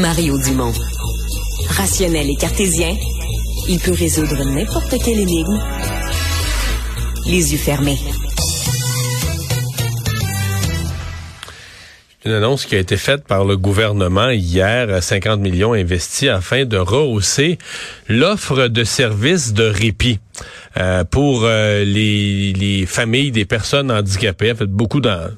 Mario Dumont. Rationnel et cartésien, il peut résoudre n'importe quelle énigme les yeux fermés. Une annonce qui a été faite par le gouvernement hier, 50 millions investis afin de rehausser l'offre de services de répit. Euh, pour euh, les, les, familles des personnes handicapées. En fait, beaucoup dans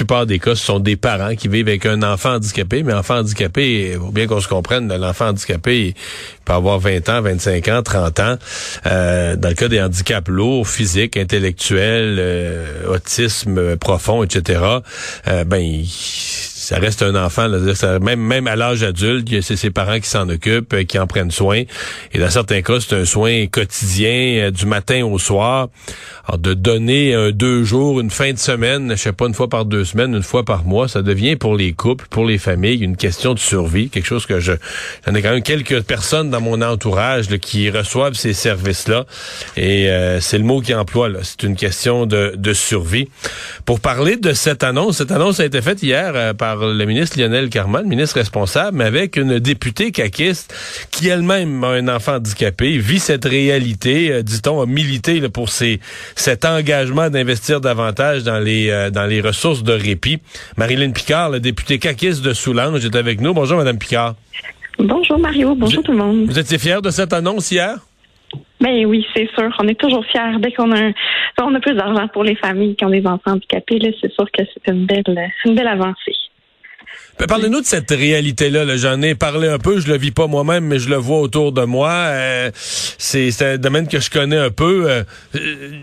plupart des cas, ce sont des parents qui vivent avec un enfant handicapé, mais enfant handicapé, il faut bien qu'on se comprenne, l'enfant handicapé il peut avoir 20 ans, 25 ans, 30 ans. Euh, dans le cas des handicaps lourds, physiques, intellectuels, autisme profond, etc., ben il, ça reste un enfant, là, même même à l'âge adulte, c'est ses parents qui s'en occupent, euh, qui en prennent soin. Et dans certains cas, c'est un soin quotidien, euh, du matin au soir. Alors, de donner un deux jours, une fin de semaine, je sais pas, une fois par deux semaines, une fois par mois, ça devient pour les couples, pour les familles, une question de survie, quelque chose que je... J'en ai quand même quelques personnes dans mon entourage qui reçoivent ces services-là. Et euh, c'est le mot qui emploie, là. C'est une question de, de survie. Pour parler de cette annonce, cette annonce a été faite hier par le ministre Lionel Carman, ministre responsable, mais avec une députée caquiste qui elle-même a un enfant handicapé, vit cette réalité, euh, dit-on, a milité pour ses, cet engagement d'investir davantage dans les, euh, dans les ressources de répit. Marilyn Picard, la députée caquiste de Soulanges, est avec nous. Bonjour, Madame Picard. Bonjour Mario, bonjour tout le monde. Vous étiez fière de cette annonce hier? Ben oui, c'est sûr. On est toujours fiers dès qu'on a, on a plus d'argent pour les familles qui ont des enfants handicapés. c'est sûr que c'est une belle, une belle avancée. Parlez-nous de cette réalité-là. -là, J'en ai parlé un peu, je le vis pas moi-même, mais je le vois autour de moi. Euh, c'est un domaine que je connais un peu. Euh,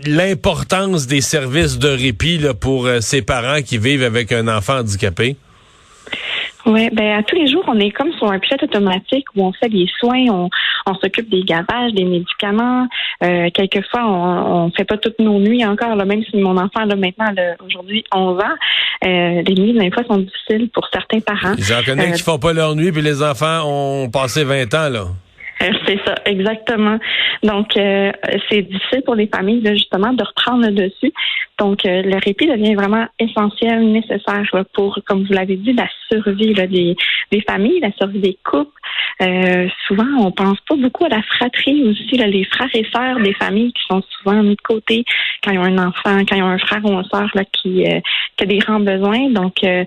l'importance des services de répit pour euh, ces parents qui vivent avec un enfant handicapé. Oui, ben à tous les jours, on est comme sur un pilote automatique où on fait des soins, on, on s'occupe des gavages, des médicaments. Euh, quelquefois, on ne fait pas toutes nos nuits encore, là, même si mon enfant a maintenant aujourd'hui 11 ans. Euh, les nuits, des fois, sont difficiles pour certains parents. J'en connais euh, qui font pas leur nuit, puis les enfants ont passé 20 ans, là. Euh, c'est ça, exactement. Donc, euh, c'est difficile pour les familles, justement, de reprendre le dessus. Donc, euh, le répit devient vraiment essentiel, nécessaire pour, comme vous l'avez dit, la survie des, des familles, la survie des couples. souvent, on pense pas beaucoup à la fratrie aussi, là, les frères et sœurs des familles qui sont souvent mis de côté quand ils ont un enfant, quand ils ont un frère ou une sœur là, qui, qui a des grands besoins. Donc, le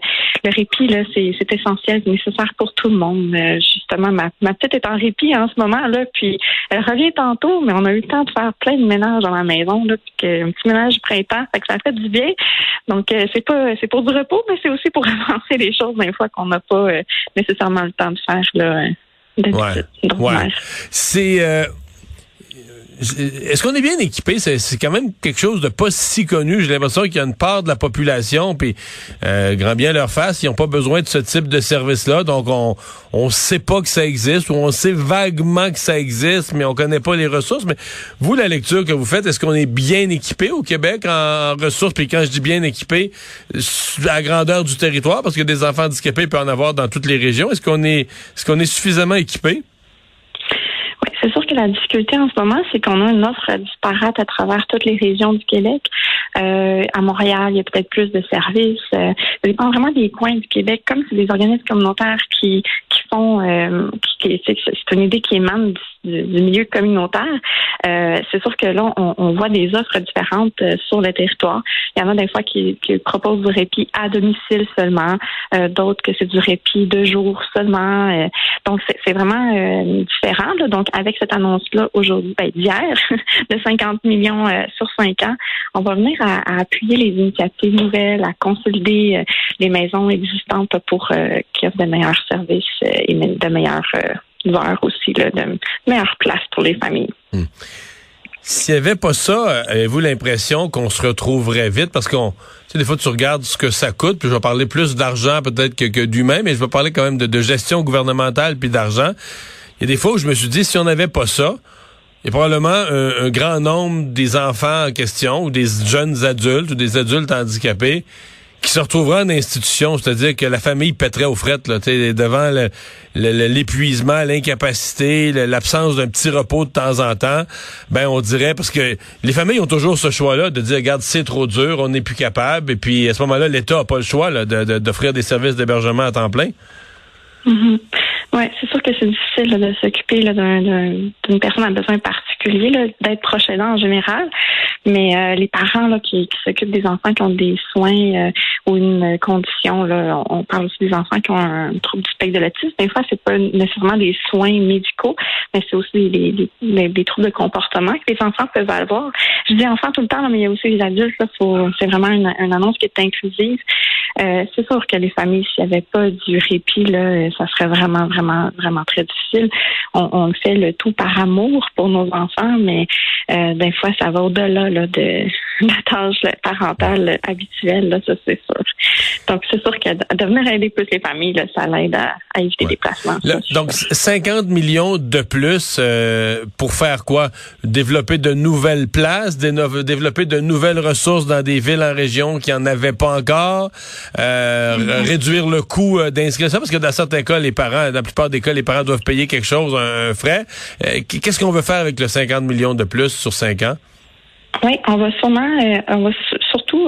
répit, là, c'est, essentiel, nécessaire pour tout le monde. justement, ma, ma petite est en répit en ce moment, là, puis elle revient tantôt, mais on a eu le temps de faire plein de ménages dans la maison, là, puis que, un petit ménage printemps, fait que ça fait du bien. Donc, euh, c'est pas c'est pour du repos, mais c'est aussi pour avancer les choses des fois qu'on n'a pas euh, nécessairement le temps de faire, là. ouais. C'est euh, est-ce qu'on est bien équipé? C'est, quand même quelque chose de pas si connu. J'ai l'impression qu'il y a une part de la population, puis euh, grand bien leur face, ils n'ont pas besoin de ce type de service-là. Donc, on on sait pas que ça existe, ou on sait vaguement que ça existe, mais on connaît pas les ressources. Mais vous, la lecture que vous faites, est-ce qu'on est bien équipé au Québec en, ressources? Puis quand je dis bien équipé, à la grandeur du territoire, parce que des enfants handicapés, peut en avoir dans toutes les régions. Est-ce qu'on est, est-ce qu'on est suffisamment équipé? La difficulté en ce moment, c'est qu'on a une offre disparate à travers toutes les régions du Québec. Euh, à Montréal, il y a peut-être plus de services. Euh, ça dépend vraiment des coins du Québec. Comme c'est des organismes communautaires qui, qui font, euh, qui, c'est une idée qui émane du, milieu communautaire. Euh, c'est sûr que là, on, on, voit des offres différentes euh, sur le territoire. Il y en a des fois qui, qui proposent du répit à domicile seulement, euh, d'autres que c'est du répit deux jours seulement. donc, c'est vraiment différent. Là. Donc, avec cette annonce-là aujourd'hui, ben, d'hier, de 50 millions sur cinq ans, on va venir à, appuyer les initiatives nouvelles, à consolider les maisons existantes pour y ait de meilleurs services et de meilleurs aussi là, meilleure place pour les familles. Hmm. S'il n'y avait pas ça, avez-vous l'impression qu'on se retrouverait vite? Parce qu'on, tu sais, des fois, tu regardes ce que ça coûte, puis je vais parler plus d'argent peut-être que, que d'humain, mais je vais parler quand même de, gestion gouvernementale puis d'argent. Il y a des fois où je me suis dit, si on n'avait pas ça, il y a probablement un, grand nombre des enfants en question, ou des jeunes adultes, ou des adultes handicapés, qui se retrouvera en institution, c'est-à-dire que la famille pèterait aux frettes là, devant l'épuisement, l'incapacité, l'absence d'un petit repos de temps en temps, ben on dirait parce que les familles ont toujours ce choix-là de dire regarde c'est trop dur, on n'est plus capable, et puis à ce moment-là l'État a pas le choix d'offrir des services d'hébergement à temps plein. Mm-hmm. Oui, c'est sûr que c'est difficile de s'occuper d'une personne à besoin particulier, d'être proche aidant en général. Mais euh, les parents là, qui, s'occupent des enfants qui ont des soins euh, ou une condition, là, on parle aussi des enfants qui ont un trouble du spectre de l'autisme. Des fois, c'est pas nécessairement des soins médicaux, mais c'est aussi des, des, troubles de comportement que les enfants peuvent avoir. Je dis enfants tout le temps, mais il y a aussi les adultes. C'est vraiment une, une, annonce qui est inclusive. Euh, c'est sûr que les familles, s'il n'y avait pas du répit, là, ça serait vraiment, vraiment, vraiment très difficile. On, on fait le tout par amour pour nos enfants, mais euh, des fois, ça va au-delà de la tâche parentale habituelle, là, ça c'est sûr. Donc, c'est sûr que de venir aider plus les familles, là, ça l'aide à, éviter des placements. donc, 50 millions de plus euh, pour faire quoi? Développer de nouvelles places, développer de nouvelles ressources dans des villes en région qui en avaient pas encore, euh, mm-hmm. réduire le coût euh, d'inscription, parce que dans certains cas, les parents, la plupart des cas, les parents doivent payer quelque chose, un, frais. Qu'est-ce qu'on veut faire avec le 50 millions de plus sur 5 ans? Oui, on va sûrement, euh, on va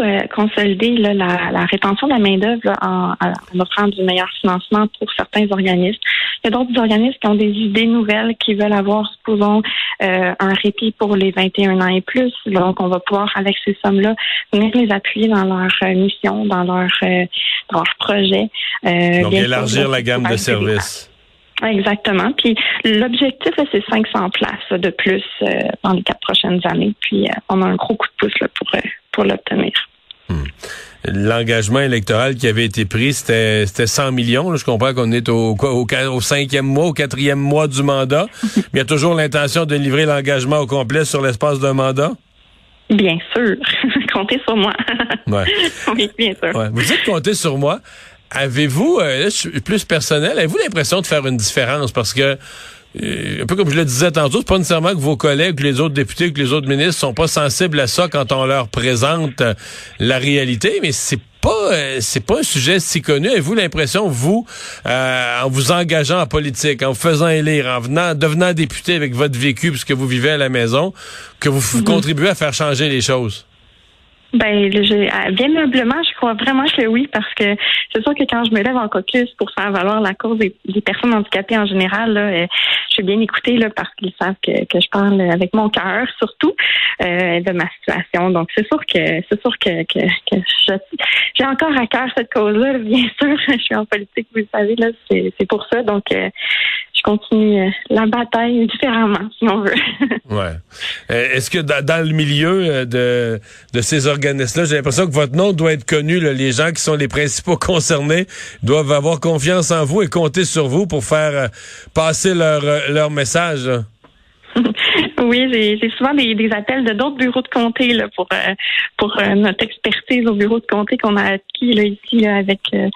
euh, consolider la, la, rétention de la main-d'œuvre en, en, offrant du meilleur financement pour certains organismes. Il y a d'autres organismes qui ont des idées nouvelles, qui veulent avoir, supposons, euh, un répit pour les 21 ans et plus. Donc, on va pouvoir, avec ces sommes-là, venir les appuyer dans leur mission, dans leur, dans leur projet. Donc, élargir la gamme de services. Exactement. Puis l'objectif, c'est 500 places de plus euh, dans les quatre prochaines années. Puis euh, on a un gros coup de pouce là, pour, euh, pour l'obtenir. Hmm. L'engagement électoral qui avait été pris, c'était 100 millions. Je comprends qu'on est au, au, au, cinquième mois, au quatrième mois du mandat. Mais il y a toujours l'intention de livrer l'engagement au complet sur l'espace d'un mandat? Bien sûr. comptez sur moi. Ouais. oui, bien sûr. Ouais. Vous dites comptez sur moi. Avez-vous, euh, plus personnel, avez-vous l'impression de faire une différence? Parce que, un peu comme je le disais tantôt, c'est pas nécessairement que vos collègues, les autres députés, que les autres ministres sont pas sensibles à ça quand on leur présente euh, la réalité, mais c'est pas c'est pas un sujet si connu. Avez-vous l'impression, vous, en vous engageant en politique, en vous faisant élire, en venant, devenant député avec votre vécu, puisque vous vivez à la maison, que vous mm-hmm. contribuez à faire changer les choses? Ben, euh, bien humblement, je crois vraiment que oui, parce que c'est sûr que quand je me lève en caucus pour faire valoir la cause des, personnes handicapées en général, là, euh, je suis bien écoutée là, parce qu'ils savent que, que je parle avec mon cœur, surtout euh, de ma situation. Donc, c'est sûr que c'est sûr que, que, que j'ai encore à cœur cette cause-là. Bien sûr, je suis en politique, vous le savez, là, c'est pour ça. Donc, continue euh, la bataille différemment, si on veut. ouais. Euh, est-ce que dans, le milieu euh, de, de ces organismes-là, j'ai l'impression que votre nom doit être connu. Les gens qui sont les principaux concernés doivent avoir confiance en vous et compter sur vous pour faire passer leur, leur message. Oui, j'ai souvent des, appels de d'autres bureaux de comté là, pour pour notre expertise au bureau de comté qu'on a acquis là, ici avec euh,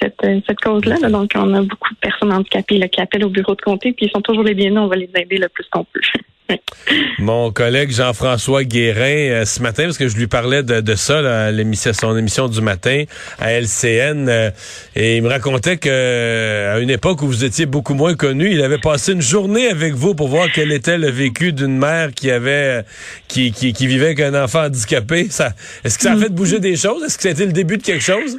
cette, cause-là. Donc, on a beaucoup de personnes handicapées là, qui appellent au bureau de comté, puis ils sont toujours les bienvenus. On va les aider le plus qu'on peut. Mon collègue Jean-François Guérin, euh, ce matin, parce que je lui parlais de, ça, l'émission, son émission du matin à LCN, euh, et il me racontait que à une époque où vous étiez beaucoup moins connu, il avait passé une journée avec vous pour voir quel était le vécu d'une mère qui avait qui, qui, qui vivait avec un enfant handicapé. Ça, est-ce que ça a mm. fait bouger des choses? Est-ce que ça a été le début de quelque chose?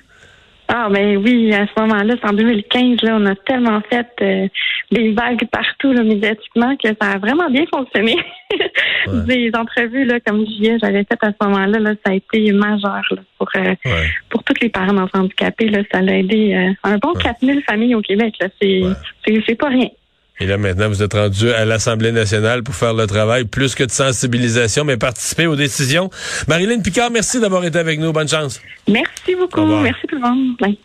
Ah ben oui, à ce moment-là, c'est en 2015, là, on a tellement fait euh, des vagues partout là, médiatiquement que ça a vraiment bien fonctionné. Des entrevues, là, comme je disais, j'avais fait à ce moment-là, là, ça a été majeur là, pour euh, pour tous les parents d'enfants handicapés. Là, ça a aidé euh, un bon 4000 familles au Québec. Là, c'est c'est pas rien. Et là, maintenant, vous êtes rendu à l'Assemblée nationale pour faire le travail, plus que de sensibilisation, mais participer aux décisions. Marilyn Picard, merci d'avoir été avec nous. Bonne chance. Merci beaucoup. Merci tout le monde.